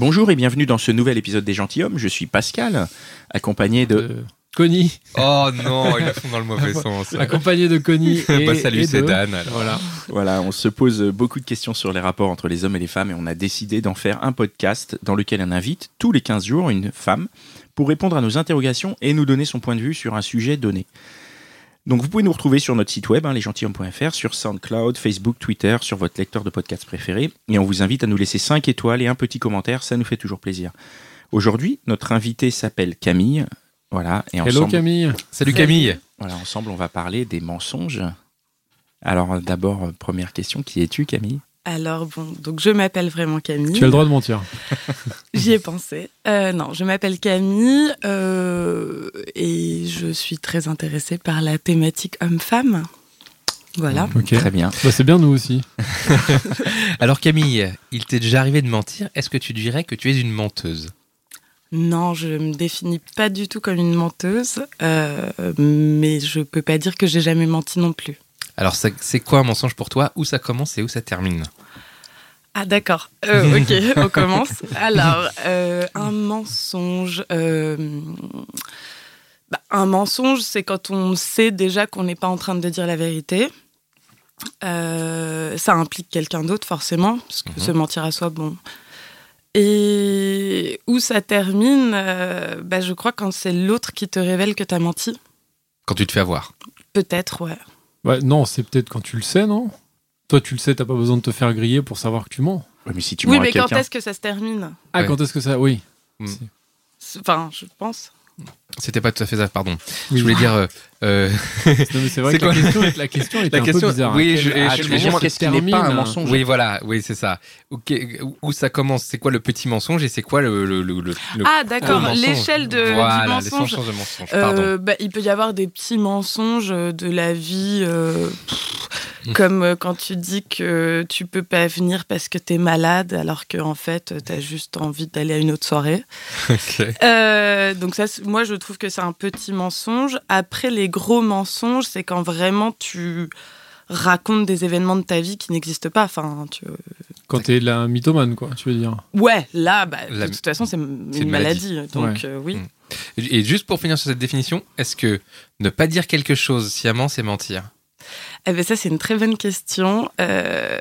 Bonjour et bienvenue dans ce nouvel épisode des Gentilhommes. Je suis Pascal, accompagné de... de Connie, Oh non, ils le font dans le mauvais sens. accompagné de Connie. Et, Bah, salut, et c'est de- Dan. alors. Voilà. Voilà, on se pose beaucoup de questions sur les rapports entre les hommes et les femmes et on a décidé d'en faire un podcast dans lequel on invite tous les 15 jours une femme pour répondre à nos interrogations et nous donner son point de vue sur un sujet donné. Donc vous pouvez nous retrouver sur notre site web, hein, lesgentilhommes.fr, sur SoundCloud, Facebook, Twitter, sur votre lecteur de podcast préféré. Et on vous invite à nous laisser 5 étoiles et un petit commentaire, ça nous fait toujours plaisir. Aujourd'hui, notre invitée s'appelle Camille. Voilà, et Hello ensemble, Camille. Salut Camille. voilà, ensemble, on va parler des mensonges. Alors d'abord, première question, qui es-tu Camille? Alors bon, donc je m'appelle vraiment Camille. Tu as le droit de mentir. J'y ai pensé. Euh, non, je m'appelle Camille euh, et je suis très intéressée par la thématique homme-femme. Voilà. Ok. Très bien. Bah, c'est bien nous aussi. Alors Camille, il t'est déjà arrivé de mentir. Est-ce que tu dirais que tu es une menteuse? Non, je me définis pas du tout comme une menteuse, euh, mais je peux pas dire que j'ai jamais menti non plus. Alors c'est quoi un mensonge pour toi? Où ça commence et où ça termine? Ah d'accord. Euh, ok, on commence. Alors, euh, un mensonge. euh, bah, un mensonge, c'est quand on sait déjà qu'on n'est pas en train de dire la vérité. Ça implique quelqu'un d'autre forcément, parce que Mhm. se mentir à soi, bon. Et où ça termine, bah, je crois quand c'est l'autre qui te révèle que t'as menti. Quand tu te fais avoir. Peut-être, ouais. Ouais, non, c'est peut-être quand tu le sais, non? Toi, tu le sais, t'as pas besoin de te faire griller pour savoir que tu mens. Ouais, mais si tu oui, mens à mais quand quelqu'un, est-ce que ça se termine? Ah, Ouais. quand est-ce que ça Oui. C'est- Enfin, je pense. C'était pas tout à fait ça, pardon. Oui. Je voulais dire... euh, euh, Non, mais c'est vrai que la quoi question, est- la question était La un peu bizarre. oui, je- à je- je- qu'est-ce qui n'est pas un mensonge oui, voilà, oui, c'est ça. Ok, Où ça commence? C'est quoi le petit mensonge et c'est quoi le... le, le- le- le Ah, d'accord, l'échelle de, Voilà, du mensonge. mensonges de mensonge, pardon. Euh, bah, il peut y avoir des petits mensonges de la vie, euh, pff, Mm. comme euh, quand tu dis que tu peux pas venir parce que t'es malade, alors que en fait t'as juste envie d'aller à une autre soirée. Euh, donc ça, moi je trouve que c'est un petit mensonge. Après, les gros mensonges, c'est quand vraiment tu racontes des événements de ta vie qui n'existent pas. Enfin, tu... Quand t'es la mythomane, quoi, tu veux dire. ouais, là, bah, La- de toute façon, c'est une, maladie. Donc euh, oui. Mm. Et juste pour finir sur cette définition, est-ce que ne pas dire quelque chose sciemment, c'est mentir? Eh ben ça, c'est une très bonne question. Euh,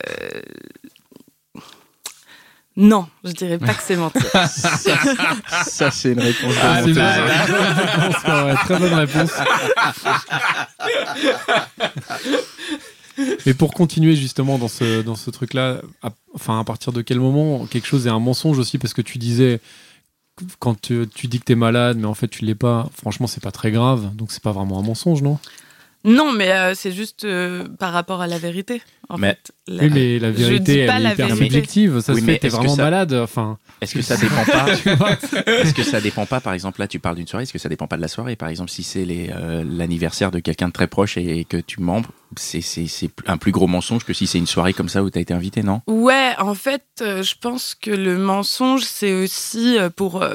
Non, je dirais pas que c'est mentir. ça c'est une réponse. Ah, de c'est très bonne réponse. Mais pour continuer justement dans ce, dans ce truc-là, à, enfin à partir de quel moment quelque chose est un mensonge aussi? Parce que tu disais, quand tu, tu dis que t'es malade, mais en fait tu l'es pas, franchement c'est pas très grave, donc c'est pas vraiment un mensonge, non? Non, mais euh, c'est juste euh, par rapport à la vérité. En Mais- fait. La- Oui, mais la vérité, pas elle la est hyper subjective. Ça Oui, se fait, t'es vraiment ça- malade. Enfin, Est-ce que ça dépend pas. Est-ce que ça dépend pas, par exemple, là tu parles d'une soirée, est-ce que ça dépend pas de la soirée? Par exemple, si c'est les, euh, l'anniversaire de quelqu'un de très proche et, que tu mens, c'est, c'est, c'est un plus gros mensonge que si c'est une soirée comme ça où tu as été invité, non? Ouais, en fait, euh, je pense que le mensonge, c'est aussi pour.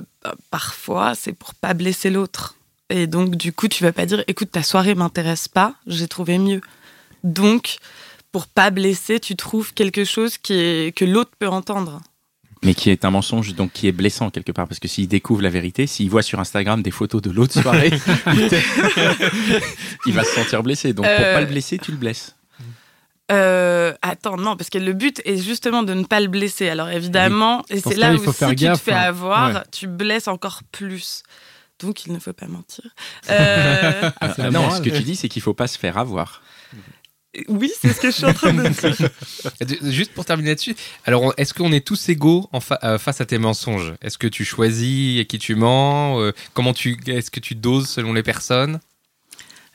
parfois, c'est pour pas blesser l'autre. Et donc, du coup, tu vas pas dire écoute, ta soirée m'intéresse pas, j'ai trouvé mieux. Donc, pour pas blesser, tu trouves quelque chose qui est, que l'autre peut entendre. Mais qui est un mensonge, donc qui est blessant quelque part, parce que s'il découvre la vérité, s'il voit sur Instagram des photos de l'autre soirée, il va se sentir blessé. Donc pour Euh, pas le blesser, tu le blesses. Euh, attends, non, parce que le but est justement de ne pas le blesser. Alors évidemment, et c'est là où si faire tu gaffe, te fais hein. avoir, Ouais. tu blesses encore plus. Donc il ne faut pas mentir. Euh, la non, ce que tu dis, c'est qu'il faut pas se faire avoir. oui, c'est ce que je suis en train de dire. Juste pour terminer là-dessus, alors est-ce qu'on est tous égaux en fa- euh, face à tes mensonges? Est-ce que tu choisis à qui tu mens? Euh, Comment tu Est-ce que tu doses selon les personnes?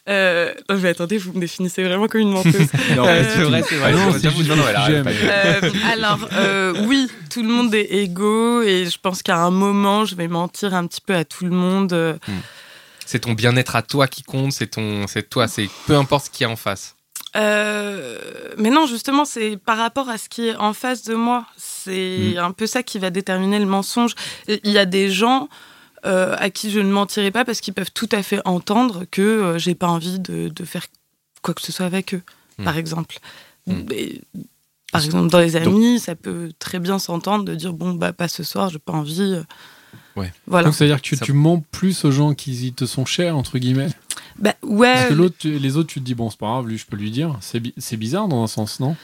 Euh, non, mais attendez, vous me définissez vraiment comme une menteuse. Non, Euh, c'est vrai, c'est vrai. non, c'est c'est vrai. Euh, alors, euh, oui, tout le monde est égaux et je pense qu'à un moment, je vais mentir un petit peu à tout le monde. Euh, C'est ton bien-être à toi qui compte, c'est ton, c'est toi, c'est peu importe ce qu'il y a en face. Euh, mais non, justement, c'est par rapport à ce qui est en face de moi. C'est un peu ça qui va déterminer le mensonge. Il y a des gens euh, à qui je ne mentirai pas parce qu'ils peuvent tout à fait entendre que euh, j'ai pas envie de, de faire quoi que ce soit avec eux, Mm. par exemple. Mm. Et, par exemple, dans les amis, ça peut très bien s'entendre de dire bon, bah, pas ce soir, j'ai pas envie. euh. Ouais. Voilà. Donc, c'est-à-dire que tu, Ça- tu mens plus aux gens qui te sont chers, entre guillemets. Bah, ouais. Parce que l'autre, tu- les autres, tu te dis, bon, c'est pas grave, lui, je peux lui dire. C'est bi- c'est bizarre dans un sens, non?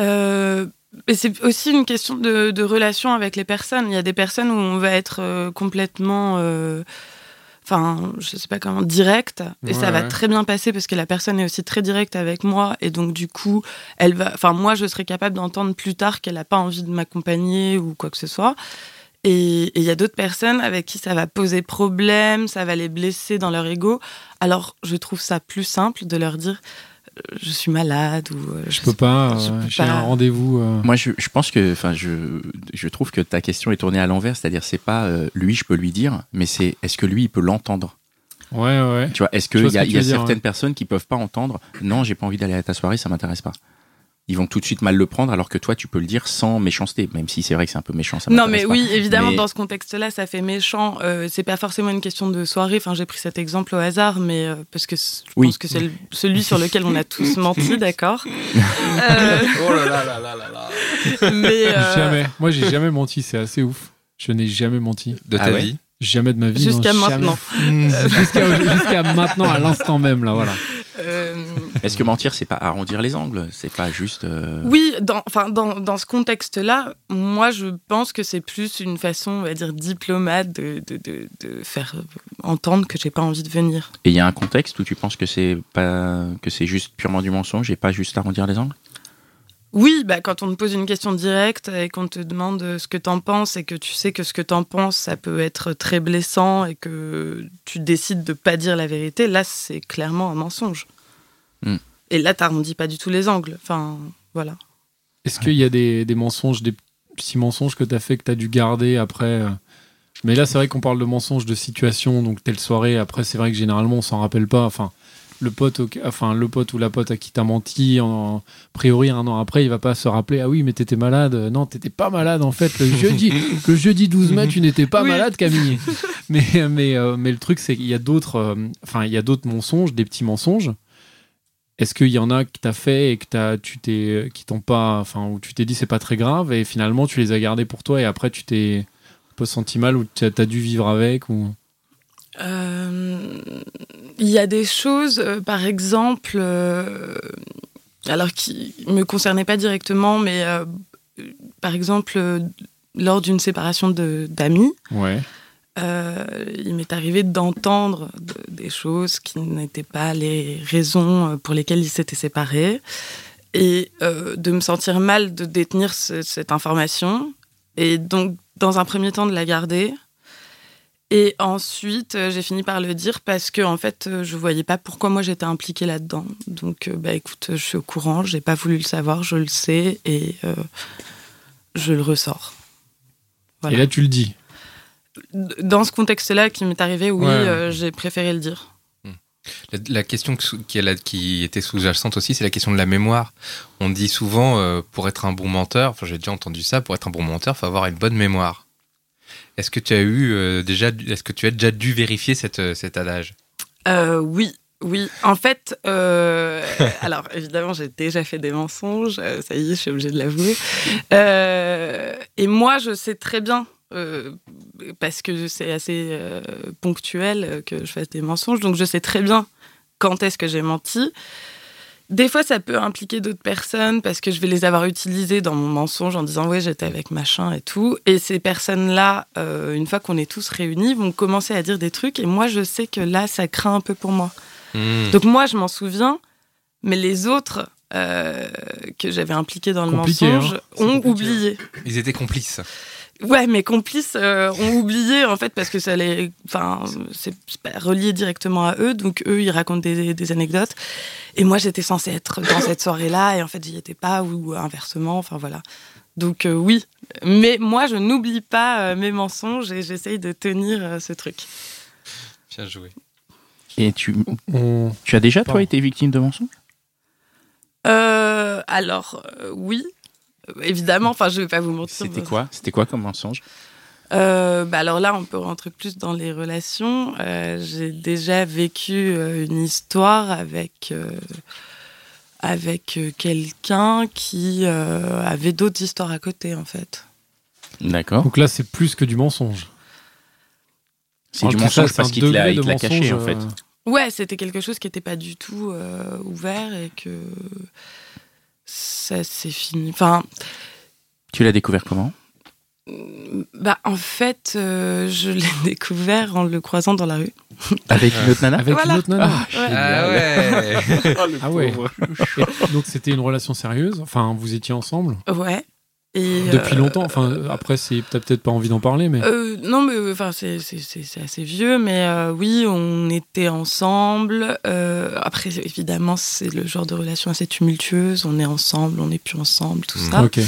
Euh, mais c'est aussi une question de, de relation avec les personnes. Il y a des personnes où on va être euh, complètement, euh, enfin, je sais pas comment, direct, et Ouais, ça va ouais. très bien passer parce que la personne est aussi très directe avec moi, et donc du coup, elle va, enfin, moi, je serais capable d'entendre plus tard qu'elle n'a pas envie de m'accompagner ou quoi que ce soit. Et il y a d'autres personnes avec qui ça va poser problème, ça va les blesser dans leur ego. Alors, je trouve ça plus simple de leur dire je suis malade ou euh, Je peux pas, euh, j'ai un rendez-vous. euh, Moi, je, je pense que, enfin, je, je trouve que ta question est tournée à l'envers, c'est-à-dire c'est pas euh, lui, je peux lui dire, mais c'est est-ce que lui, il peut l'entendre? Ouais, ouais. Tu vois, est-ce qu'il y a, que tu il y a dire, certaines ouais. personnes qui peuvent pas entendre Non, j'ai pas envie d'aller à ta soirée, ça m'intéresse pas. Ils vont tout de suite mal le prendre, alors que toi, tu peux le dire sans méchanceté, même si c'est vrai que c'est un peu méchant. Ça Non, mais pas. oui, évidemment, Mais- dans ce contexte-là, ça fait méchant. Euh, c'est pas forcément une question de soirée. Enfin, j'ai pris cet exemple au hasard, mais euh, parce que je Oui. pense que c'est le- celui sur lequel on a tous menti, d'accord. Euh, Oh là là là là là là. mais euh, Jamais. Moi, j'ai jamais menti, c'est assez ouf. Je n'ai jamais menti. De Ah ta ouais vie. Jamais de ma vie. Jusqu'à jamais. maintenant. Jusqu'à jusqu'à maintenant, à l'instant même, là, voilà. Est-ce que mentir, c'est pas arrondir les angles? C'est pas juste. euh, oui, dans, dans, dans ce contexte-là, moi, je pense que c'est plus une façon, on va dire, diplomate de, de, de, de faire entendre que j'ai pas envie de venir. Et il y a un contexte où tu penses que c'est pas que c'est juste purement du mensonge et pas juste arrondir les angles? Oui, bah, quand on te pose une question directe et qu'on te demande ce que t'en penses et que tu sais que ce que t'en penses, ça peut être très blessant et que tu décides de pas dire la vérité, là, c'est clairement un mensonge. Hmm. Et là, t'arrondis pas du tout les angles. Enfin, voilà. Est-ce qu'il y a des, des mensonges, des petits mensonges que tu as fait, que tu as dû garder après euh, Mais là, c'est vrai qu'on parle de mensonges de situation, donc telle soirée. Après, c'est vrai que généralement, on s'en rappelle pas. Enfin, le pote, au- enfin, le pote ou la pote à qui t'as menti, en, a priori, un an après, il va pas se rappeler Ah oui, mais t'étais malade. Non, t'étais pas malade, en fait. Le jeudi, le jeudi 12 mai, tu n'étais pas Oui. malade, Camille. mais, mais, euh, mais le truc, c'est qu'il y a d'autres euh, enfin, il y a d'autres mensonges, des petits mensonges. Est-ce qu'il y en a que t'as fait et que tu t'es, qui t'ont pas, enfin, où tu t'es dit c'est pas très grave et finalement tu les as gardés pour toi et après tu t'es un peu senti mal ou tu as dû vivre avec ou? Euh, Il y a des choses, euh, par exemple, euh, alors qui me concernaient pas directement, mais euh, par exemple, lors d'une séparation d'amis, Ouais. Euh, il m'est arrivé d'entendre de- des choses qui n'étaient pas les raisons euh, pour lesquelles ils s'étaient séparés et euh, de me sentir mal de détenir ce- cette information. Et donc dans un premier temps de la garder. Et ensuite j'ai fini par le dire parce que en fait je voyais pas pourquoi moi j'étais impliquée là-dedans. Donc bah écoute je suis au courant j'ai pas voulu le savoir je le sais et je le ressors. Et là tu le dis. Dans ce contexte-là qui m'est arrivé, oui, Ouais. euh, j'ai préféré le dire. La, la question qui, est là- qui était sous-jacente aussi, c'est la question de la mémoire. On dit souvent, euh, pour être un bon menteur, enfin j'ai déjà entendu ça, pour être un bon menteur, il faut avoir une bonne mémoire. Est-ce que tu as eu euh, déjà, est-ce que tu as déjà dû vérifier cette, cet adage? Oui, oui. En fait, euh, alors évidemment, j'ai déjà fait des mensonges, ça y est, je suis obligée de l'avouer. Euh, et moi, je sais très bien, euh, parce que c'est assez euh, ponctuel euh, que je fasse des mensonges, donc je sais très bien quand est-ce que j'ai menti. Des fois, ça peut impliquer d'autres personnes parce que je vais les avoir utilisées dans mon mensonge en disant ouais j'étais avec machin et tout. Et ces personnes-là, euh, une fois qu'on est tous réunis, vont commencer à dire des trucs et moi je sais que là ça craint un peu pour moi. Hmm. Donc moi je m'en souviens, mais les autres euh, que j'avais impliqués dans le Compliqué, mensonge hein. C'est ont compliqué, oublié. Ils étaient complices. Ouais, mes complices euh, ont oublié en fait parce que ça les, enfin, c'est pas relié directement à eux, donc eux ils racontent des, des anecdotes. Et moi j'étais censée être dans cette soirée-là. Et en fait j'y étais pas ou inversement, enfin voilà. Donc euh, oui, mais moi je n'oublie pas euh, mes mensonges et j'essaye de tenir euh, ce truc. Bien joué. Et tu, tu as déjà, toi, été victime de mensonges? Euh, alors euh, oui, évidemment, enfin je vais pas vous mentir. C'était quoi? C'était quoi comme mensonge? Euh, bah alors là, on peut rentrer plus dans les relations. Euh, J'ai déjà vécu euh, une histoire avec euh, avec quelqu'un qui euh, avait d'autres histoires à côté, en fait. D'accord. Donc là, c'est plus que du mensonge. C'est du mensonge ça, parce qu'il te l'a il te l'a caché, en fait. Ouais, c'était quelque chose qui n'était pas du tout euh, ouvert et que ça s'est fini. Enfin, Tu l'as découvert comment? bah en fait, euh, je l'ai découvert en le croisant dans la rue. Avec une autre nana? Avec Voilà. une autre nana. Ouais. Ah ouais Ah ouais. Et donc c'était une relation sérieuse? Enfin, vous étiez ensemble? Ouais. Et, depuis euh, longtemps. Enfin, après, c'est t'as peut-être pas envie d'en parler, mais Euh, non, mais euh, enfin, c'est assez vieux, mais oui, on était ensemble. Après, évidemment, c'est le genre de relation assez tumultueuse. On est ensemble, on n'est plus ensemble, tout ça. ok.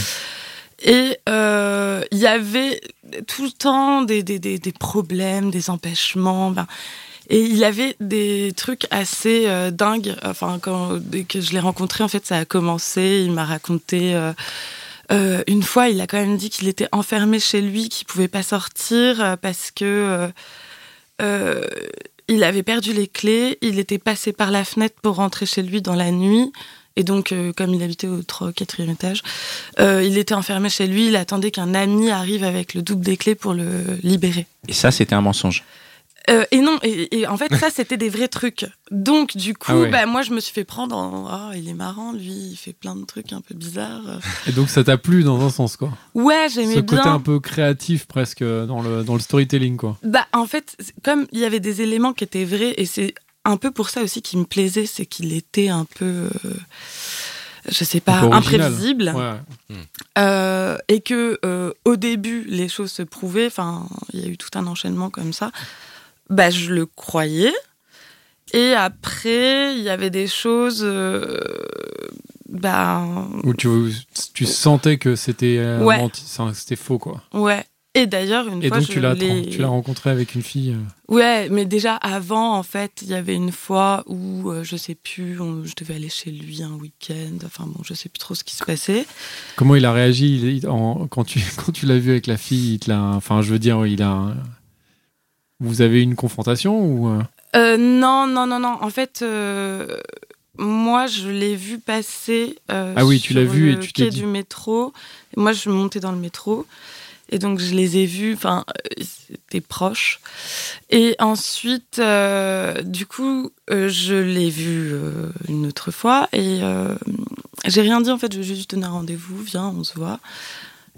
Et euh, il y avait tout le temps des, des, des, des problèmes, des empêchements. ben, et il avait des trucs assez euh, dingues. Enfin, quand dès que je l'ai rencontré, en fait, ça a commencé. Il m'a raconté. euh, euh, une fois, il a quand même dit qu'il était enfermé chez lui, qu'il pouvait pas sortir euh, parce que euh, il avait perdu les clés. Il était passé par la fenêtre pour rentrer chez lui dans la nuit. Et donc, comme il habitait au 3 4e étage, il était enfermé chez lui. Il attendait qu'un ami arrive avec le double des clés pour le libérer. Et ça, c'était un mensonge. Euh, et non, et, et en fait, ça, c'était des vrais trucs. Donc, du coup, Ah ouais. bah, moi, je me suis fait prendre en. Ah, il est marrant, lui, il fait plein de trucs un peu bizarres. Et donc ça t'a plu dans un sens, quoi. Ouais, Ce j'aimais côté bien. un peu créatif presque dans le dans le storytelling, quoi. Bah, en fait, comme il y avait des éléments qui étaient vrais, et c'est un peu pour ça aussi qui me plaisait, c'est qu'il était un peu. euh, je sais pas, imprévisible. Ouais. Euh, et que au début les choses se prouvaient, enfin il y a eu tout un enchaînement comme ça, bah je le croyais. Et après il y avait des choses, euh, bah Où tu tu sentais que c'était euh, Ouais. c'était faux, quoi. ouais. Et d'ailleurs une Et fois donc je tu l'as rencontré avec une fille. euh, Ouais, mais déjà avant, en fait, il y avait une fois où, euh, je sais plus, on- je devais aller chez lui un week-end. Enfin bon, je sais plus trop ce qui se passait. Comment il a réagi? Il- en- quand tu quand tu l'as vu avec la fille il te Enfin, je veux dire, il a. Vous avez eu une confrontation ou euh, Euh, non, non, non, non. En fait, euh, moi, je l'ai vu passer. euh, Ah oui, tu l'as vu et tu t'es dit- du métro. Moi, je montais dans le métro. Et donc, je les ai vus. Enfin, euh, c'était proche. Et ensuite, euh, du coup, euh, je l'ai vu euh, une autre fois. Et j'ai rien dit, en fait. Je lui ai juste donné un rendez-vous. Viens, on se voit.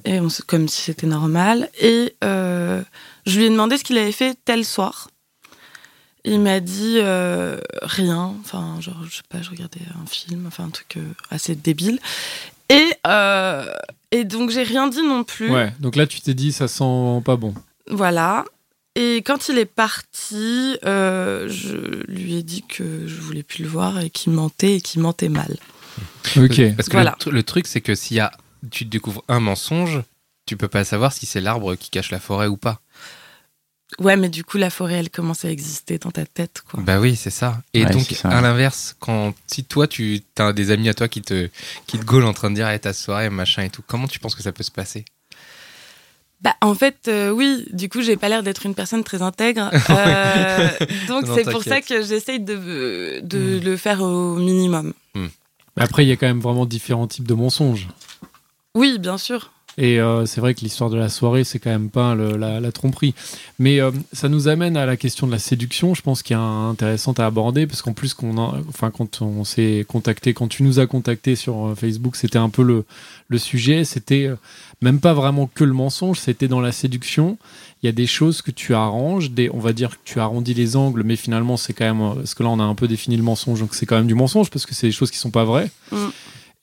Et on comme si c'était normal. Et euh, je lui ai demandé ce qu'il avait fait tel soir. Il m'a dit euh, rien, enfin, genre, je sais pas, je regardais un film, enfin, un truc euh, assez débile. Et, euh, et donc, j'ai rien dit non plus. Ouais. Donc là, tu t'es dit, ça sent pas bon. Voilà. Et quand il est parti, euh, je lui ai dit que je voulais plus le voir et qu'il mentait et qu'il mentait mal. Ok. Parce que Voilà. le, tr- le truc, c'est que s'il y a, tu découvres un mensonge, tu peux pas savoir si c'est l'arbre qui cache la forêt ou pas. Ouais, mais du coup, la forêt, elle commence à exister dans ta tête, quoi. Bah oui, c'est ça. Et Ouais, donc, ça. à l'inverse, quand si toi, tu as des amis à toi qui te, qui te gaulent en train de dire, hey, ta soirée, machin et tout, comment tu penses que ça peut se passer? Bah, en fait, euh, oui, du coup, j'ai pas l'air d'être une personne très intègre. Euh, donc, c'est pour ça que j'essaye de, de le faire au minimum. Mais après, il y a quand même vraiment différents types de mensonges. Oui, bien sûr. Et euh, c'est vrai que l'histoire de la soirée, c'est quand même pas le- la, la tromperie. Mais euh, ça nous amène à la question de la séduction, je pense qu'il y a un intéressante à aborder, parce qu'en plus, qu'on a- enfin, quand on s'est contacté, quand tu nous as contacté sur euh, Facebook, c'était un peu le, le sujet. C'était même pas vraiment que le mensonge, c'était dans la séduction. Il y a des choses que tu arranges, des, on va dire que tu arrondis les angles, mais finalement, c'est quand même. Parce que là, on a un peu défini le mensonge, donc c'est quand même du mensonge, parce que c'est des choses qui sont pas vraies. Mm.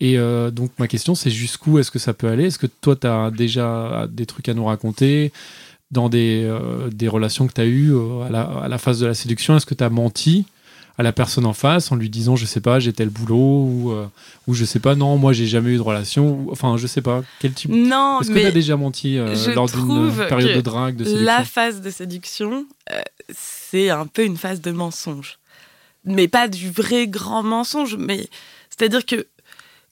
Et euh, donc ma question c'est jusqu'où est-ce que ça peut aller? Est-ce que toi tu as déjà des trucs à nous raconter dans des, euh, des relations que tu as eues euh, à, la, à la phase de la séduction? Est-ce que tu as menti à la personne en face en lui disant je sais pas j'ai tel boulot ou, euh, ou je sais pas non moi j'ai jamais eu de relation ou- enfin je sais pas quel type Non, est-ce que tu as déjà menti lors d'une période de drague de séduction la phase de séduction, c'est un peu une phase de mensonge. Mais pas du vrai grand mensonge, mais c'est-à-dire que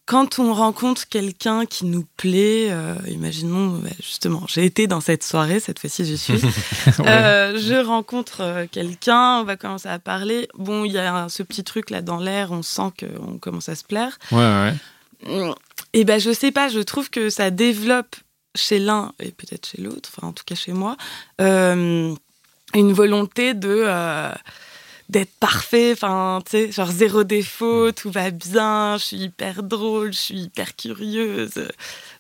quand on rencontre quelqu'un qui nous plaît, euh, imaginons, ouais, justement, j'ai été dans cette soirée, cette fois-ci j'y suis, Ouais. Euh, je rencontre euh, quelqu'un, on va commencer à parler. Bon, il y a ce petit truc là dans l'air, on sent qu'on commence à se plaire. ouais ouais Et ben, je sais pas, je trouve que ça développe chez l'un et peut-être chez l'autre, enfin en tout cas chez moi, euh, une volonté de d'être parfait, enfin tu sais, genre zéro défaut, tout va bien, je suis hyper drôle, je suis hyper curieuse,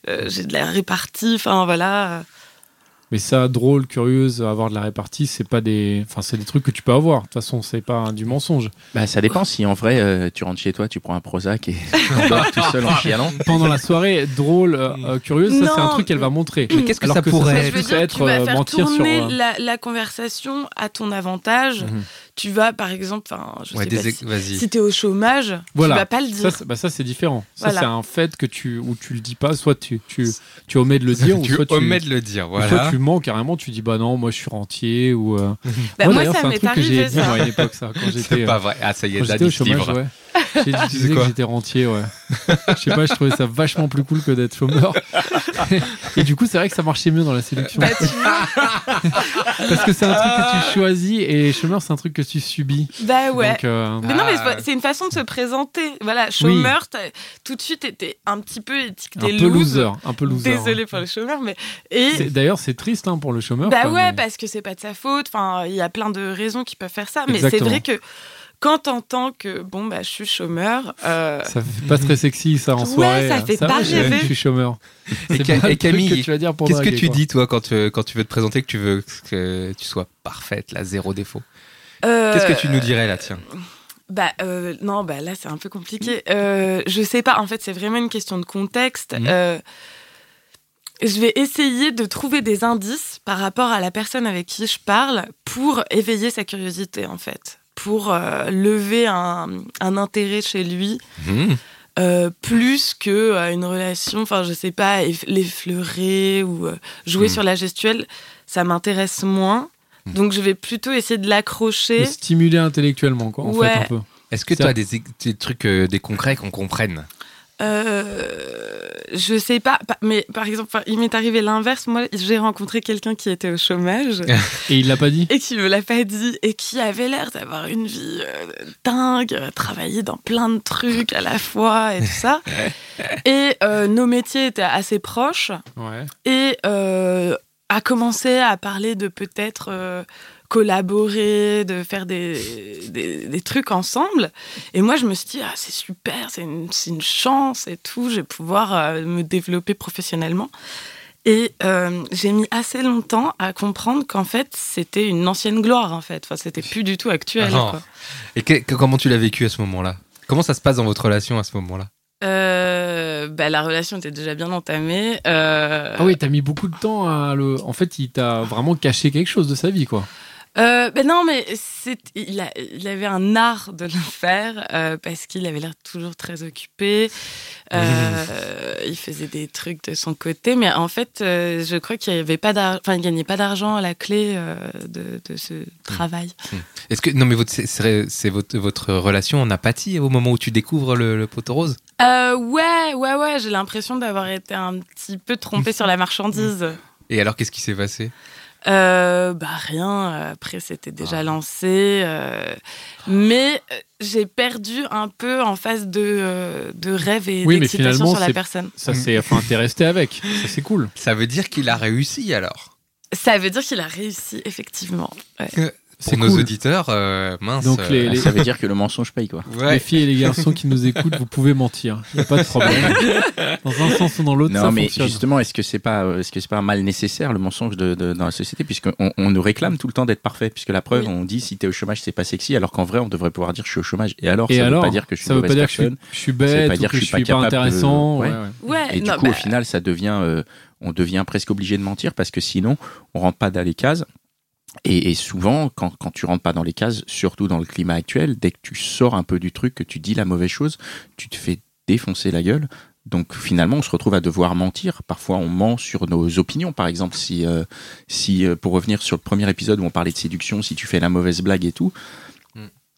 euh, j'ai de la répartie, enfin voilà. mais ça drôle curieuse avoir de la répartie c'est pas des enfin c'est des trucs que tu peux avoir de toute façon c'est pas du mensonge Bah, ça dépend si en vrai euh, tu rentres chez toi, tu prends un Prozac et tout seul en chialant. pendant la soirée drôle euh, euh, curieuse ça c'est un truc qu'elle va montrer Mais qu'est-ce que Alors ça que pourrait ça, Mais ça dire, être tu vas euh, faire mentir sur tourner euh, la, la conversation à ton avantage. Mhm. Tu vas, par exemple, enfin, je Ouais, sais pas si, si t'es au chômage, Voilà. tu vas pas le Ça, dire. c'est- bah, ça c'est différent. Ça Voilà. c'est un fait que tu où tu le dis pas, soit tu tu, tu omets de le dire, ou tu soit tu omets de le dire, ou soit voilà. tu mens carrément. Tu dis bah non, moi je suis rentier ou. euh, Bah, moi, moi, ça c'est un m'est truc que j'ai arrivé, dit moi, à ça. une époque ça quand j'étais C'est euh, pas vrai. Ah, ça y est, se chômage. livre. Ouais. J'ai disais que j'étais rentier, ouais. Je sais pas, je trouvais ça vachement plus cool que d'être chômeur. Et du coup, c'est vrai que ça marchait mieux dans la séduction. Bah, tu vois. Parce que c'est un truc que tu choisis et chômeur, c'est un truc que tu subis. Bah ouais. Donc, euh, Mais non, mais Ah. c'est- une façon de se présenter. Voilà, chômeur, tout de suite, t'étais un petit peu étiqueté un peu loose. loser. Un peu loser. Désolé ouais. pour les chômeurs, mais. Et. D'ailleurs, c'est triste hein, pour le chômeur. Bah quoi, ouais, mais- parce que c'est pas de sa faute. Enfin, il y a plein de raisons qui peuvent faire ça. Mais c'est vrai que quand t'entends que, bon, bah, je suis chômeur. euh, Ça fait pas très sexy ça en Ouais, soirée. ça fait va, pas je- rêver. Je suis chômeur. Et, C'est Ca- pas et Camille, que tu vas dire pour qu'est-ce que tu quoi. dis, toi, quand tu, quand tu veux te présenter, que tu veux que tu sois parfaite, là, zéro défaut? Euh, Qu'est-ce que tu nous dirais, là, tiens? Bah euh, non, bah là c'est un peu compliqué. Euh, je sais pas. En fait, c'est vraiment une question de contexte. Mhm. Euh, je vais essayer de trouver des indices par rapport à la personne avec qui je parle pour éveiller sa curiosité en fait, pour euh, lever un, un intérêt chez lui. Mmh. euh, plus que euh, une relation, enfin je sais pas, eff- l'effleurer ou euh, jouer Mhm. sur la gestuelle, ça m'intéresse moins. Mhm. Donc je vais plutôt essayer de l'accrocher. Le stimuler intellectuellement, quoi, en Ouais. fait, un peu. Est-ce que tu as des, des trucs, euh, des concrets qu'on comprenne? Euh, je sais pas, pa- mais par exemple, il m'est arrivé l'inverse. Moi, j'ai rencontré quelqu'un qui était au chômage Et il l'a pas dit et qui me l'a pas dit et qui avait l'air d'avoir une vie euh, dingue, travailler dans plein de trucs à la fois et tout ça. Et euh, nos métiers étaient assez proches Ouais. et a commencé à parler de peut-être collaborer, de faire des, des, des trucs ensemble. Et moi, je me suis dit, ah, c'est super, c'est une, c'est une chance et tout, je vais pouvoir euh, me développer professionnellement. Et euh, j'ai mis assez longtemps à comprendre qu'en fait, c'était une ancienne gloire, en fait. Enfin, c'était plus du tout actuel. Ah quoi. Et que- que- comment tu l'as vécu à ce moment-là? Comment ça se passe dans votre relation à ce moment-là? Euh, bah, la relation était déjà bien entamée. Euh, Ah oui, t'as mis beaucoup de temps à le. En fait, il t'a vraiment caché quelque chose de sa vie, quoi. Euh, ben non, mais il, a, il avait un art de le faire euh, parce qu'il avait l'air toujours très occupé. Euh, il faisait des trucs de son côté, mais en fait, je crois qu'il avait pas enfin, il gagnait pas d'argent à la clé de, de ce travail. Est-ce que non mais votre c'est- votre votre relation en apathie au moment où tu découvres le, le poteau rose Euh, ouais, ouais, ouais, j'ai l'impression d'avoir été un petit peu trompée sur la marchandise. Et alors qu'est-ce qui s'est passé? Euh, bah rien, après c'était déjà lancé. euh, mais euh, j'ai perdu un peu en phase de, de rêve et Oui, mais d'excitation finalement, sur la personne. Ça, c'est. Enfin, t'es resté avec. Ça, c'est cool. Ça veut dire qu'il a réussi alors? Ça veut dire qu'il a réussi, effectivement. Ouais. C'est Pour nos cool. auditeurs, euh, mince. Donc, euh, les- les- Ça veut dire que le mensonge paye, quoi. ouais. Les filles et les garçons qui nous écoutent, vous pouvez mentir. Il n'y a pas de problème. Dans un sens ou dans l'autre, Non, ça mais fonctionne. justement, est-ce que c'est pas, euh, est-ce que c'est pas un mal nécessaire le mensonge de, de- dans la société, puisqu'on on nous réclame tout le temps d'être parfait, puisque la preuve, Oui. on dit si t'es au chômage, c'est pas sexy, alors qu'en vrai, on devrait pouvoir dire je suis au chômage. Et alors, Et ça alors, veut pas dire que je suis ça une veut pas mauvaise dire que je suis, personne. je suis Ça veut bête pas ou dire que que je suis pas pas capable de- intéressant. Ouais. ouais, ouais. Ouais, Et du non, coup, bah, au final, ça devient, euh, on devient presque obligé de mentir parce que sinon, on rentre pas dans les cases. Et, et souvent, quand, quand tu rentres pas dans les cases, surtout dans le climat actuel, dès que tu sors un peu du truc, que tu dis la mauvaise chose, tu te fais défoncer la gueule. Donc finalement, on se retrouve à devoir mentir. Parfois, on ment sur nos opinions. Par exemple, si, euh, si euh, pour revenir sur le premier épisode où on parlait de séduction, si tu fais la mauvaise blague et tout.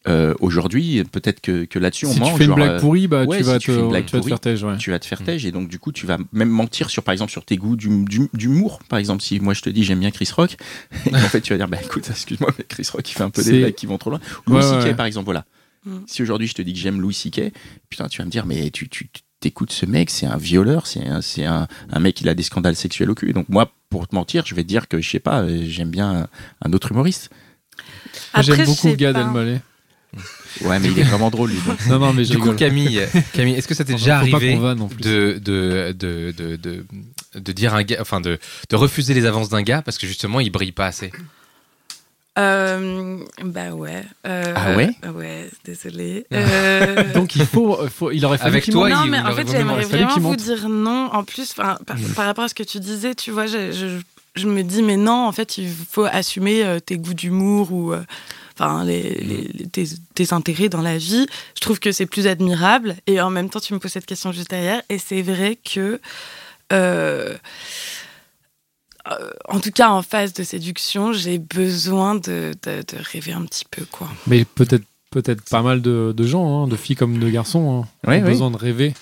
Euh, aujourd'hui, peut-être que, que là-dessus, on Si ment. tu fais une blague euh, pourrie, bah, ouais, tu, si vas tu fais une te, blague tu vas te faire têche. Ouais. tu vas te faire têche et donc du coup tu vas même mentir sur par exemple sur tes goûts d'hum- d'hum- d'humour par exemple si moi je te dis j'aime bien Chris Rock et en fait tu vas dire bah écoute excuse-moi mais Chris Rock il fait un peu des blagues qui vont trop loin Louis Ouais, C.K. ouais. par exemple voilà Mm. si aujourd'hui je te dis que j'aime Louis C.K. putain tu vas me dire mais tu tu tu t'écoutes ce mec c'est un violeur c'est un c'est un, un mec il a des scandales sexuels au cul donc moi pour te mentir je vais te dire que je sais pas euh, j'aime bien un, un autre humoriste J'aime beaucoup Gad. Elmaleh. Ouais mais il est vraiment drôle lui donc. Non, non, mais je Du coup. Camille, Camille, est-ce que ça t'est déjà arrivé de, de, de, de, de, dire un gars, enfin de, de refuser les avances d'un gars parce que justement il brille pas assez? Euh, bah ouais. Euh, Ah ouais? Ouais, désolé. Euh, Donc il faut, faut- il aurait fallu Avec toi, non, mais il en fait, j'aimerais vraiment vous dire non. En plus, enfin, par, par rapport à ce que tu disais, tu vois, je, je, je me dis, mais non, en fait, il faut assumer euh, tes goûts d'humour ou euh, enfin, les, les- les- tes, tes intérêts dans la vie. Je trouve que c'est plus admirable. Et en même temps, tu me poses cette question juste derrière. Et c'est vrai que. euh, euh, en tout cas, en phase de séduction, j'ai besoin de, de, de rêver un petit peu, quoi. Mais peut-être peut-être pas mal de, de gens, hein, de filles comme de garçons, hein, Ouais, ont besoin de rêver.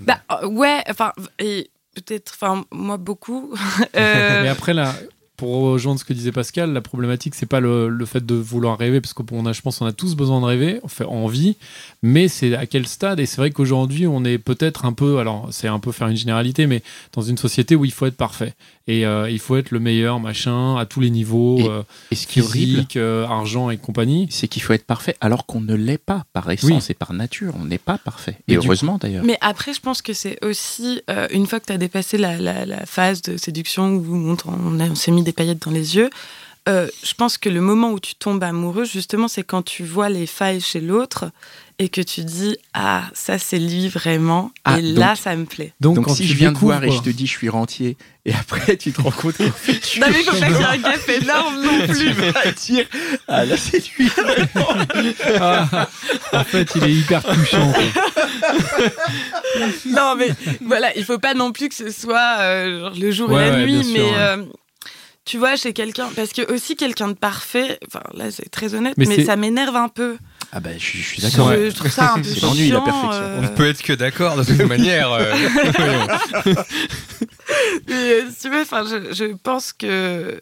Bah euh, ouais, enfin peut-être, enfin moi beaucoup. Euh, Mais après, là, pour rejoindre ce que disait Pascal, la problématique, c'est pas le, le fait de vouloir rêver, parce qu'on a, je pense, on a tous besoin de rêver, on fait envie, mais c'est à quel stade? Et c'est vrai qu'aujourd'hui, on est peut-être un peu, alors c'est un peu faire une généralité, mais dans une société où il faut être parfait et euh, il faut être le meilleur, machin, à tous les niveaux, Et- euh, et ce qui est horrible? physique, euh, argent et compagnie. c'est qu'il faut être parfait alors qu'on ne l'est pas par essence et par nature. On n'est pas parfait. Et heureusement d'ailleurs. Mais après, je pense que c'est aussi, euh, une fois que tu as dépassé la, la- la phase de séduction où on, on on s'est mis des paillettes dans les yeux, euh, je pense que le moment où tu tombes amoureux, justement, c'est quand tu vois les failles chez l'autre et que tu dis Ah, ça c'est lui vraiment. Ah, et là, ça me plaît. Donc, Donc quand si tu je viens te voir et je te dis je suis rentier et après tu te rends compte qu'en fait je suis Non, mais il faut pas qu'il y ait un gap énorme non plus. tu vas dire ah là c'est lui Ah, en fait, il est hyper touchant. quoi. non, mais voilà, il faut pas non plus que ce soit euh, genre le jour Ouais, et la ouais, nuit, sûr, mais ouais. Tu vois, chez quelqu'un, parce que aussi quelqu'un de parfait, enfin là c'est très honnête, Mais mais, ça m'énerve un peu. ah bah je, je suis d'accord je trouve ça un peu C'est l'ennui, la perfection. euh, On ne peut être que d'accord de toute manière. euh. et, euh, si tu veux, enfin, je, je pense que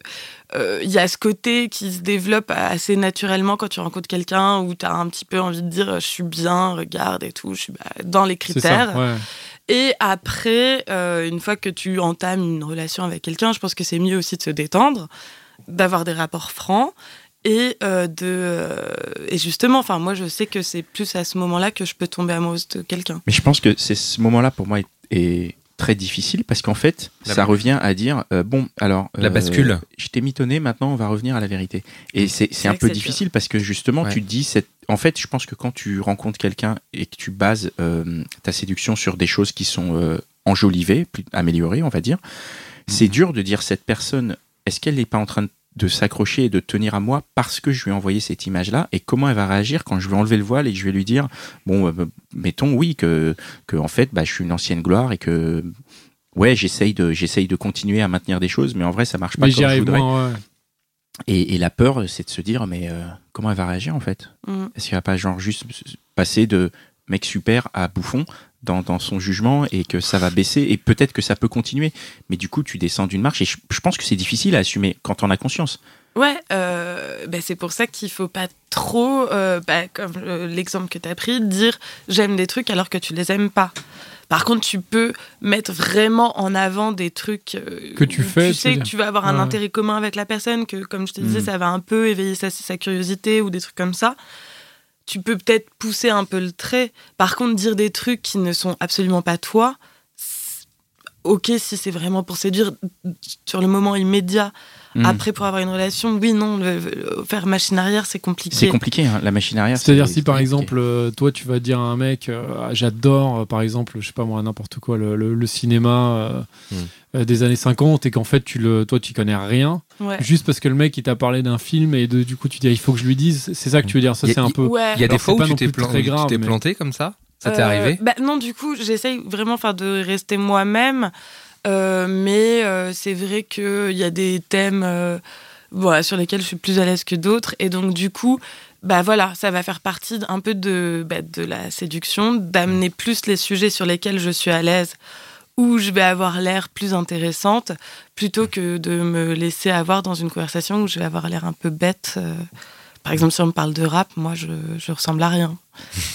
euh, il y a ce côté qui se développe assez naturellement quand tu rencontres quelqu'un où tu as un petit peu envie de dire je suis bien, regarde et tout, je suis bah, dans les critères. ça. Ouais. Et après, euh, une fois que tu entames une relation avec quelqu'un, je pense que c'est mieux aussi de se détendre, d'avoir des rapports francs. Et, euh, de, euh, et justement, moi, je sais que c'est plus à ce moment-là que je peux tomber amoureuse de quelqu'un. mais je pense que c'est ce moment là pour moi est, est très difficile parce qu'en fait La- ça revient à dire euh, bon alors La euh, bascule. je t'ai mitonné maintenant on va revenir à la vérité et c'est c'est un peu difficile parce que justement Ouais. tu te dis cette en fait je pense que quand tu rencontres quelqu'un et que tu bases euh, ta séduction sur des choses qui sont euh, enjolivées améliorées on va dire c'est dur de dire cette personne est-ce qu'elle n'est pas en train de de s'accrocher et de tenir à moi parce que je lui ai envoyé cette image-là et comment elle va réagir quand je vais enlever le voile et que je vais lui dire bon euh, mettons oui que, que en fait bah, je suis une ancienne gloire et que ouais j'essaye de j'essaye de continuer à maintenir des choses mais en vrai ça marche pas Mais comme je voudrais moins. ouais. et, et la peur c'est de se dire mais euh, comment elle va réagir en fait? Mm. est-ce qu'elle va pas genre juste passer de mec super à bouffon dans, dans son jugement et que ça va baisser et peut-être que ça peut continuer mais du coup tu descends d'une marche et je, je pense que c'est difficile à assumer quand on a conscience Ouais, euh, bah, c'est pour ça qu'il faut pas trop, euh, bah, comme euh, l'exemple que tu as pris, dire j'aime des trucs alors que tu les aimes pas. Par contre, tu peux mettre vraiment en avant des trucs euh, Que tu où fais, Tu sais que tu vas avoir un intérêt commun avec la personne, que comme je te disais, Mm. ça va un peu éveiller sa, sa curiosité ou des trucs comme ça. Tu peux peut-être pousser un peu le trait. Par contre, dire des trucs qui ne sont absolument pas toi, ok si c'est vraiment pour séduire sur le moment immédiat. Mm. Après, pour avoir une relation, oui, non, le- le- faire machine arrière, c'est compliqué. C'est compliqué, hein, la machine arrière. C'est-à-dire c'est- si par exemple euh, toi tu vas dire à un mec euh, Ah, j'adore euh, par exemple je sais pas moi n'importe quoi le, le- le cinéma euh, des années 50 et qu'en fait tu le toi tu connais rien Ouais. juste parce que le mec il t'a parlé d'un film et de- du coup tu dis Ah, il faut que je lui dise c'est ça que tu veux dire ça c'est un peu Ouais. Il y a des Alors, fois où tu t'es plan- mais- planté comme ça? Ça t'est Euh, arrivé? bah, Non, du coup, j'essaye vraiment de rester moi-même. Euh, mais euh, c'est vrai qu'il y a des thèmes euh, voilà, sur lesquels je suis plus à l'aise que d'autres. Et donc, du coup, bah voilà, ça va faire partie un peu de, bah, de la séduction, d'amener plus les sujets sur lesquels je suis à l'aise, où je vais avoir l'air plus intéressante, plutôt que de me laisser avoir dans une conversation où je vais avoir l'air un peu bête. Par exemple, si on me parle de rap, moi, je, je ressemble à rien.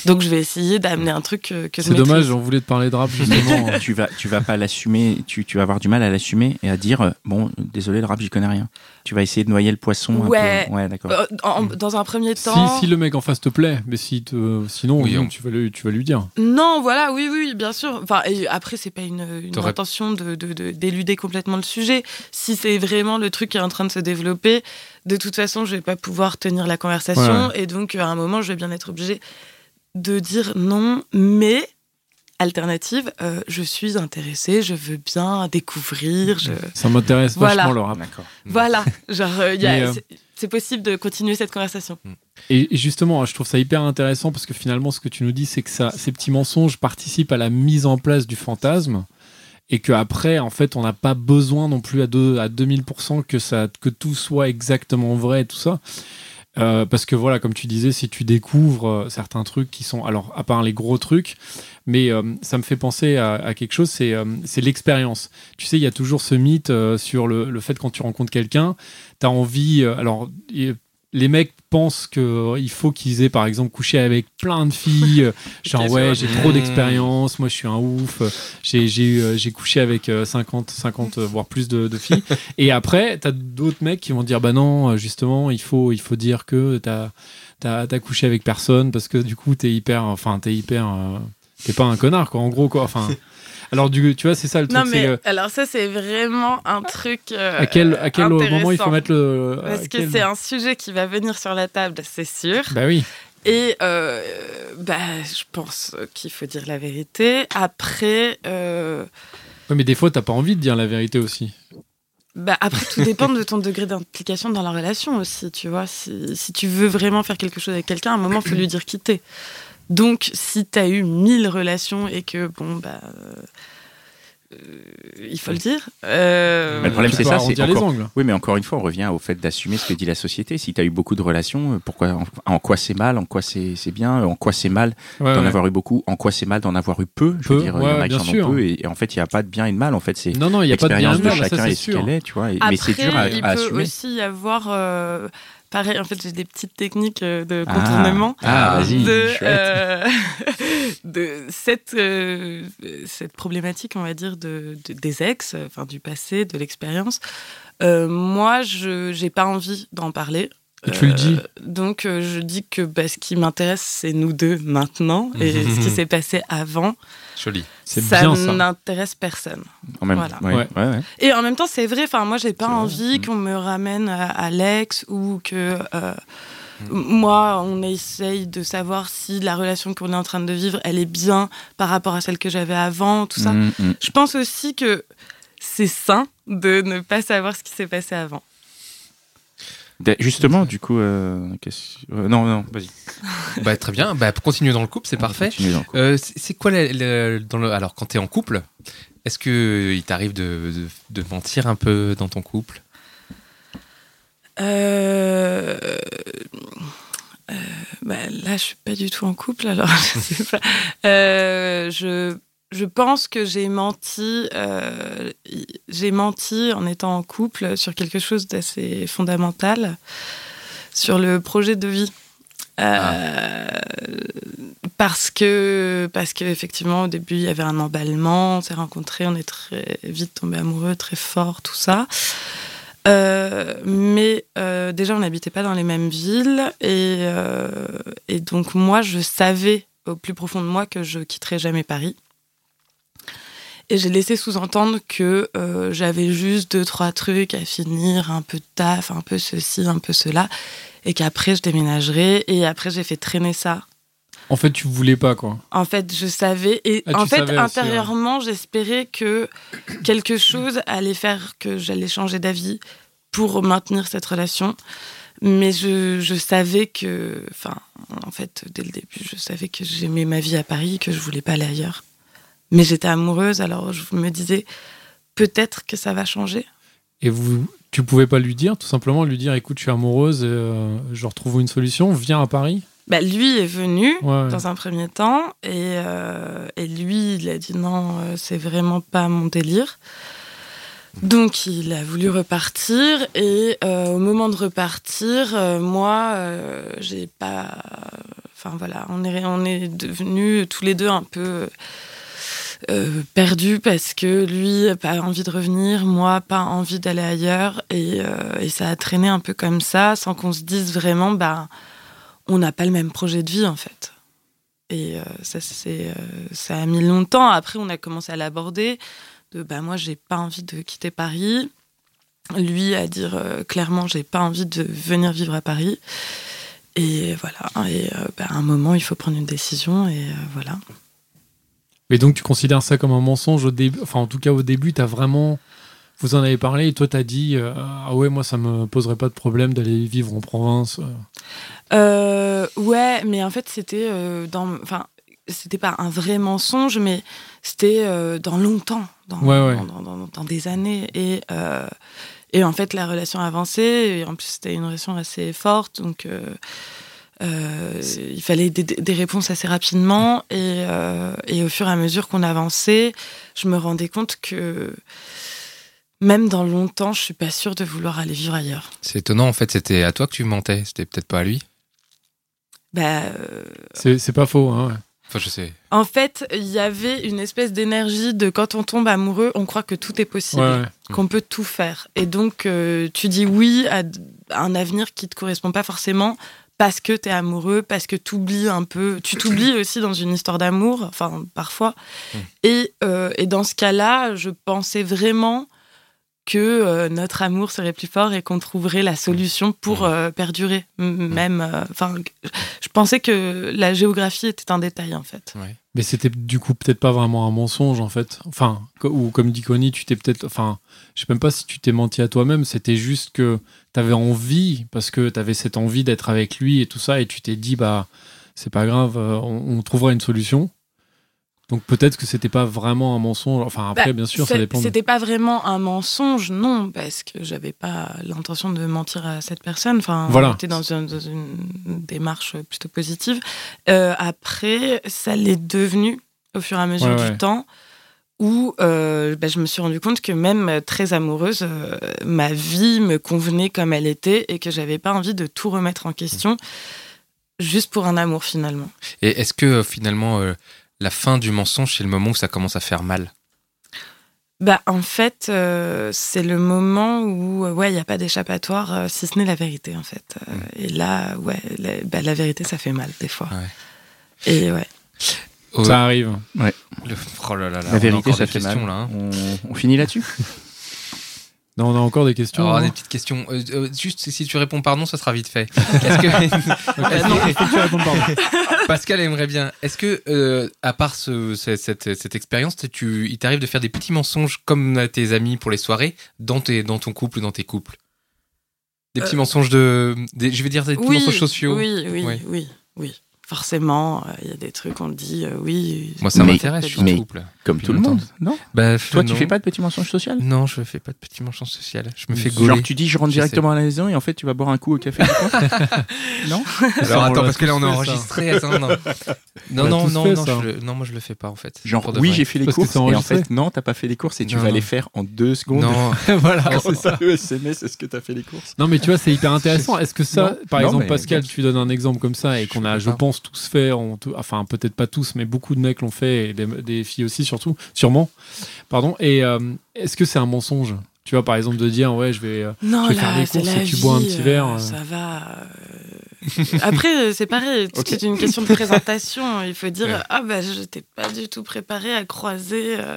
Donc, je vais essayer d'amener un truc euh, que c'est dommage maîtrise. on voulait te parler de rap justement tu vas tu vas pas l'assumer tu, tu vas avoir du mal à l'assumer et à dire euh, bon désolé le rap j'y connais rien tu vas essayer de noyer le poisson un Ouais. peu. ouais d'accord Euh, en- dans un premier si, temps. si le mec en face te plaît mais si te, sinon Oui, non, on- tu, vas lui, tu vas lui dire Non, voilà, oui, oui, bien sûr. Enfin, et après, c'est pas une, intention de, de- de- d'éluder complètement le sujet. Si c'est vraiment le truc qui est en train de se développer, de toute façon, je vais pas pouvoir tenir la conversation. Et donc, à un moment, je vais bien être obligée de dire non, mais. Alternative, euh, je suis intéressée, je veux bien découvrir. Je... ça m'intéresse Voilà. vachement le rap d'accord Voilà, genre, euh, il y a- Mais, euh, c'est, possible de continuer cette conversation. Et et justement, je trouve ça hyper intéressant parce que finalement, ce que tu nous dis, c'est que ça, ces petits mensonges participent à la mise en place du fantasme et qu'après, en fait, on n'a pas besoin non plus à, deux, à 2000% que, ça, que tout soit exactement vrai et tout ça. Euh, parce que voilà, comme tu disais, si tu découvres euh, certains trucs qui sont, alors à part les gros trucs, mais euh, ça me fait penser à, quelque chose, c'est l'expérience. Tu sais, il y a toujours ce mythe sur le, le fait quand tu rencontres quelqu'un, tu as envie, alors les mecs pensent qu'il faut qu'ils aient par exemple couché avec plein de filles, euh, genre ouais j'ai trop d'expérience, moi je suis un ouf, euh, j'ai euh, couché avec euh, 50, 50 euh, voire plus de, de filles. Et après, t'as d'autres mecs qui vont dire bah non, euh, justement, il faut, il faut dire que t'as as, as couché avec personne parce que du coup t'es hyper, enfin t'es hyper, euh, t'es pas un connard quoi, en gros quoi. Enfin, alors du, tu vois c'est ça le truc. Non, mais euh, alors, ça, c'est vraiment un truc. euh, à quel, à quel moment il faut mettre le. Parce que c'est un sujet qui va venir sur la table, c'est sûr. Bah oui. Et euh, bah, je pense qu'il faut dire la vérité. Après, euh, Ouais, mais des fois t'as pas envie de dire la vérité aussi. bah, après tout dépend de ton degré d'implication dans la relation aussi, tu vois. Si, si tu veux vraiment faire quelque chose avec quelqu'un, à un moment, il faut lui dire quitter. Donc, si tu as eu mille relations et que, bon, bah. euh, il faut le dire. Euh, Mais le problème, c'est ça, c'est les encore- angles. Oui, mais encore une fois, on revient au fait d'assumer ce que dit la société. Si tu as eu beaucoup de relations, pourquoi, en, en quoi c'est mal, en quoi c'est c'est bien, en quoi c'est mal Ouais, d'en ouais. avoir eu beaucoup, en quoi c'est mal d'en avoir eu peu? Je Peu, veux dire, il y en ouais, a qui bien en sûr. ont peu, et, et en fait, il n'y a pas de bien et de mal. En fait, c'est Non, non, il n'y a pas de bien l'expérience et de, de mal, ça chacun c'est et ce sûr. qu'elle est, tu vois. et- Après, mais c'est dur à, il à peut assumer. aussi y avoir. euh, pareil, en fait, j'ai des petites techniques euh, de Ah. contournement. Ah, vas-y, de, euh, de cette, euh, cette problématique, on va dire, de, de- des ex, enfin du passé, de l'expérience. Euh, moi, je j'ai pas envie d'en parler. Et tu le dis. Donc, euh, je dis que bah, ce qui m'intéresse, c'est nous deux maintenant. Et ce qui s'est passé avant, Joli. C'est ça bien ça. n'intéresse personne. En même Voilà. ouais, Ouais. ouais, ouais. Et en même temps, c'est vrai. Enfin, moi, j'ai pas envie Mm. qu'on me ramène à, à l'ex ou que euh, moi, on essaye de savoir si la relation qu'on est en train de vivre, elle est bien par rapport à celle que j'avais avant, tout ça. Mm. Je pense aussi que c'est sain de ne pas savoir ce qui s'est passé avant. Justement, du coup, euh, euh, non, non, vas-y. Bah, très bien. Bah, pour continuer dans le couple, c'est parfait. Euh, c'est quoi la- la- dans le alors quand t'es en couple Est-ce que il t'arrive de, de, de mentir un peu dans ton couple? Euh, euh, bah, là, je suis pas du tout en couple, alors je sais pas. Euh, je, je pense que j'ai menti, euh, j'ai menti en étant en couple sur quelque chose d'assez fondamental, sur le projet de vie. Euh, Parce que, parce que effectivement, au début, il y avait un emballement, on s'est rencontrés, on est très vite tombés amoureux, très fort, tout ça. Euh, mais déjà, on n'habitait pas dans les mêmes villes. Et, et, donc, moi, je savais au plus profond de moi que je quitterais jamais Paris. Et j'ai laissé sous-entendre que euh, j'avais juste deux, trois trucs à finir, un peu de taf, un peu ceci, un peu cela. Et qu'après, je déménagerais. Et après, j'ai fait traîner ça. En fait, tu voulais pas, quoi. En fait, je savais. Et Ah, en fait, savais intérieurement, j'espérais que quelque chose allait faire que j'allais changer d'avis pour maintenir cette relation. Mais je, je savais que. Enfin, en fait, dès le début, je savais que j'aimais ma vie à Paris, que je voulais pas aller ailleurs. Mais j'étais amoureuse, alors je me disais peut-être que ça va changer. Et vous, tu pouvais pas lui dire, tout simplement lui dire, écoute, je suis amoureuse, euh, je retrouve une solution, viens à Paris. Bah, lui est venu Ouais, dans un premier temps et, euh, et lui il a dit non euh, c'est vraiment pas mon délire donc il a voulu repartir et euh, au moment de repartir moi j'ai pas enfin voilà on est on est devenus tous les deux un peu euh, perdus parce que lui pas envie de revenir moi pas envie d'aller ailleurs et, euh, et ça a traîné un peu comme ça sans qu'on se dise vraiment bah on n'a pas le même projet de vie en fait. Et euh, ça, c'est, ça a mis longtemps. Après, on a commencé à l'aborder. De bah moi, j'ai pas envie de quitter Paris. Lui à dire clairement, j'ai pas envie de venir vivre à Paris. Et voilà. Et bah, à un moment, il faut prendre une décision. Et voilà. Mais donc, tu considères ça comme un mensonge au début Enfin, en tout cas, au début, tu as vraiment. Vous en avez parlé et toi, tu as dit euh, Ah ouais, moi, ça me poserait pas de problème d'aller vivre en province. euh. Euh, ouais, mais en fait, c'était euh, dans. Enfin, c'était pas un vrai mensonge, mais c'était euh, dans longtemps, dans, Ouais, ouais. Dans, dans- dans des années. Et, et en fait, la relation avançait. Et en plus, c'était une relation assez forte. Donc, euh, il fallait des, des réponses assez rapidement. Et, euh, et au fur et à mesure qu'on avançait, je me rendais compte que. Même dans longtemps, je suis pas sûre de vouloir aller vivre ailleurs. C'est étonnant, en fait, c'était à toi que tu mentais, c'était peut-être pas à lui. Bah, euh, C'est c'est pas faux. Hein, ouais. Enfin, je sais. En fait, il y avait une espèce d'énergie de quand on tombe amoureux, on croit que tout est possible, Ouais, ouais. qu'on peut tout faire. Et donc, euh, tu dis oui à, un avenir qui te correspond pas forcément parce que tu es amoureux, parce que tu oublies un peu. Tu t'oublies aussi dans une histoire d'amour, enfin, parfois. Mm. Et, euh, et dans ce cas-là, je pensais vraiment que euh, notre amour serait plus fort et qu'on trouverait la solution pour euh, perdurer. M- Même, euh, enfin, je pensais que la géographie était un détail en fait. Ouais. Mais c'était du coup peut-être pas vraiment un mensonge en fait. Enfin, ou comme dit Connie, tu t'es peut-être. Enfin, je sais même pas si tu t'es menti à toi-même. C'était juste que t'avais envie, parce que t'avais cette envie d'être avec lui et tout ça, et tu t'es dit, bah, c'est pas grave, euh, on, on trouvera une solution. Donc peut-être que c'était pas vraiment un mensonge. Enfin, après, Bah, bien sûr, ça dépend. de- C'était pas vraiment un mensonge, non, parce que j'avais pas l'intention de mentir à cette personne. Enfin, Voilà. on était dans, un- dans une démarche plutôt positive. Euh, après, ça l'est devenu au fur et à mesure Ouais, du ouais. temps. Où euh, bah, je me suis rendu compte que même euh, très amoureuse, euh, ma vie me convenait comme elle était et que j'avais pas envie de tout remettre en question juste pour un amour finalement. Et est-ce que finalement, euh, la fin du mensonge, c'est le moment où ça commence à faire mal? Bah, en fait, c'est le moment où, ouais, il n'y a pas d'échappatoire, si ce n'est la vérité, en fait. Euh, Et là, ouais, la, bah, la vérité, ça fait mal, des fois. Ouais. Et ouais. Ça arrive. le- Oh là là là, on La a vérité, ça fait mal. là. hein. On, on finit là-dessus? Non, on a encore des questions. Alors, hein. des petites questions. Euh, euh, juste si tu réponds pardon, ça sera vite fait. Est-ce que... Ok, non, faut que tu répondes pardon. Pascal aimerait bien. Est-ce que, euh, à part ce- ce- cette, cette expérience, tu, il t'arrive de faire des petits mensonges comme à tes amis pour les soirées dans, tes, dans ton couple ou dans tes couples? Des petits Euh, mensonges de. des- je vais dire des petits mensonges sociaux. oui, oui, Ouais. oui, oui. Forcément, euh, il y a des trucs, on dit, euh, oui. Moi, ça m'intéresse, je suis en mais- couple. Comme tout le monde, non Bah, Toi, tu non. fais pas de petits mensonges sociaux? Non, je fais pas de petits mensonges sociaux. Je me fais gauler. Genre, tu dis, je rentre directement à la maison et en fait, tu vas boire un coup au café. non? Alors attends, parce que là on ça. enregistré. Attends, non, non, non, non, fait, non, je non, moi je le fais pas en fait. Genre, oui, j'ai fait les Parce courses. Et en fait, non, t'as pas fait les courses et tu vas les faire en deux secondes. Non, voilà. C'est ça le SMS, est-ce que t'as fait les courses? Non, mais tu vois, c'est hyper intéressant. Est-ce que ça, par exemple, Pascal, tu donnes un exemple comme ça et qu'on a, je pense, pense, tous fait. enfin, peut-être pas tous, mais beaucoup de mecs l'ont fait, et des, des filles aussi, surtout, sûrement. Pardon. Et euh, est-ce que c'est un mensonge? Tu vois, par exemple, de dire, ouais, je vais. euh, Non, Je vais faire là, les c'est courses et tu bois un petit verre, euh. Ça va. Après, euh, c'est pareil. C'est une question de présentation. Il faut dire Ouais. Ah, bah, je n'étais pas du tout préparé à croiser euh,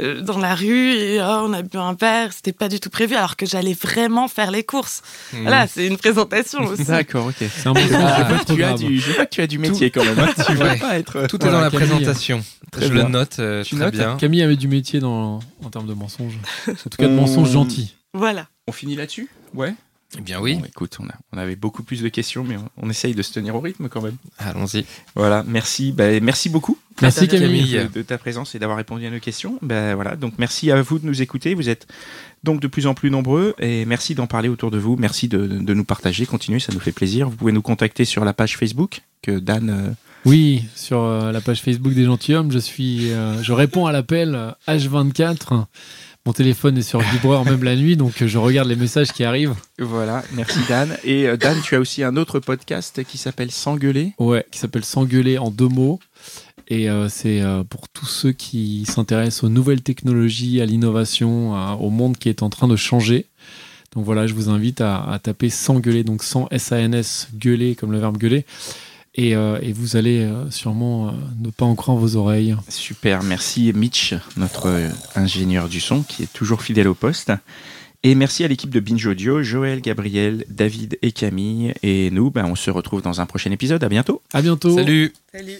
euh, dans la rue et ah, on a bu un verre. C'était pas du tout prévu alors que j'allais vraiment faire les courses. Mmh. Voilà, c'est une présentation aussi. D'accord, ok. C'est un mensonge, Ah, tu, as du, je vois que tu as du métier quand même. hein. Tu vas Ouais. pas être. Tout est Voilà, dans la Camille. présentation. Très je bien. le note euh, Tu très notes bien. Camille avait du métier dans, en termes de mensonges. En tout cas, de On- mensonges gentils. Voilà. On finit là-dessus? Ouais. Eh bien oui, Bon, écoute, on, a- on avait beaucoup plus de questions, mais on, on essaye de se tenir au rythme quand même. allons-y. Voilà, merci. bah, merci beaucoup Merci. Camille. de, de ta présence et d'avoir répondu à nos questions. Ben voilà, donc merci à vous de nous écouter. Vous êtes donc de plus en plus nombreux et merci d'en parler autour de vous. Merci de, de nous partager. Continuez, ça nous fait plaisir. Vous pouvez nous contacter sur la page Facebook que Dan. euh, Oui, sur euh, la page Facebook des gentilshommes, je suis, euh, je réponds à l'appel euh, H24. Mon téléphone est sur vibreur même la nuit, donc je regarde les messages qui arrivent. voilà, merci Dan. Et euh, Dan, tu as aussi un autre podcast qui s'appelle S'engueuler. Ouais, qui s'appelle S'engueuler en deux mots. Et euh, c'est euh, pour tous ceux qui s'intéressent aux nouvelles technologies, à l'innovation, à- au monde qui est en train de changer. Donc voilà, je vous invite à, à taper S'engueuler, donc sans S-A-N-S, gueuler comme le verbe gueuler. Et, euh, et vous allez euh, sûrement euh, ne pas en croire vos oreilles. Super, merci Mitch, notre euh, ingénieur du son qui est toujours fidèle au poste. Et merci à l'équipe de Binge Audio, Joël, Gabriel, David et Camille. Et nous, ben, on se retrouve dans un prochain épisode. À bientôt. À bientôt. Salut Salut.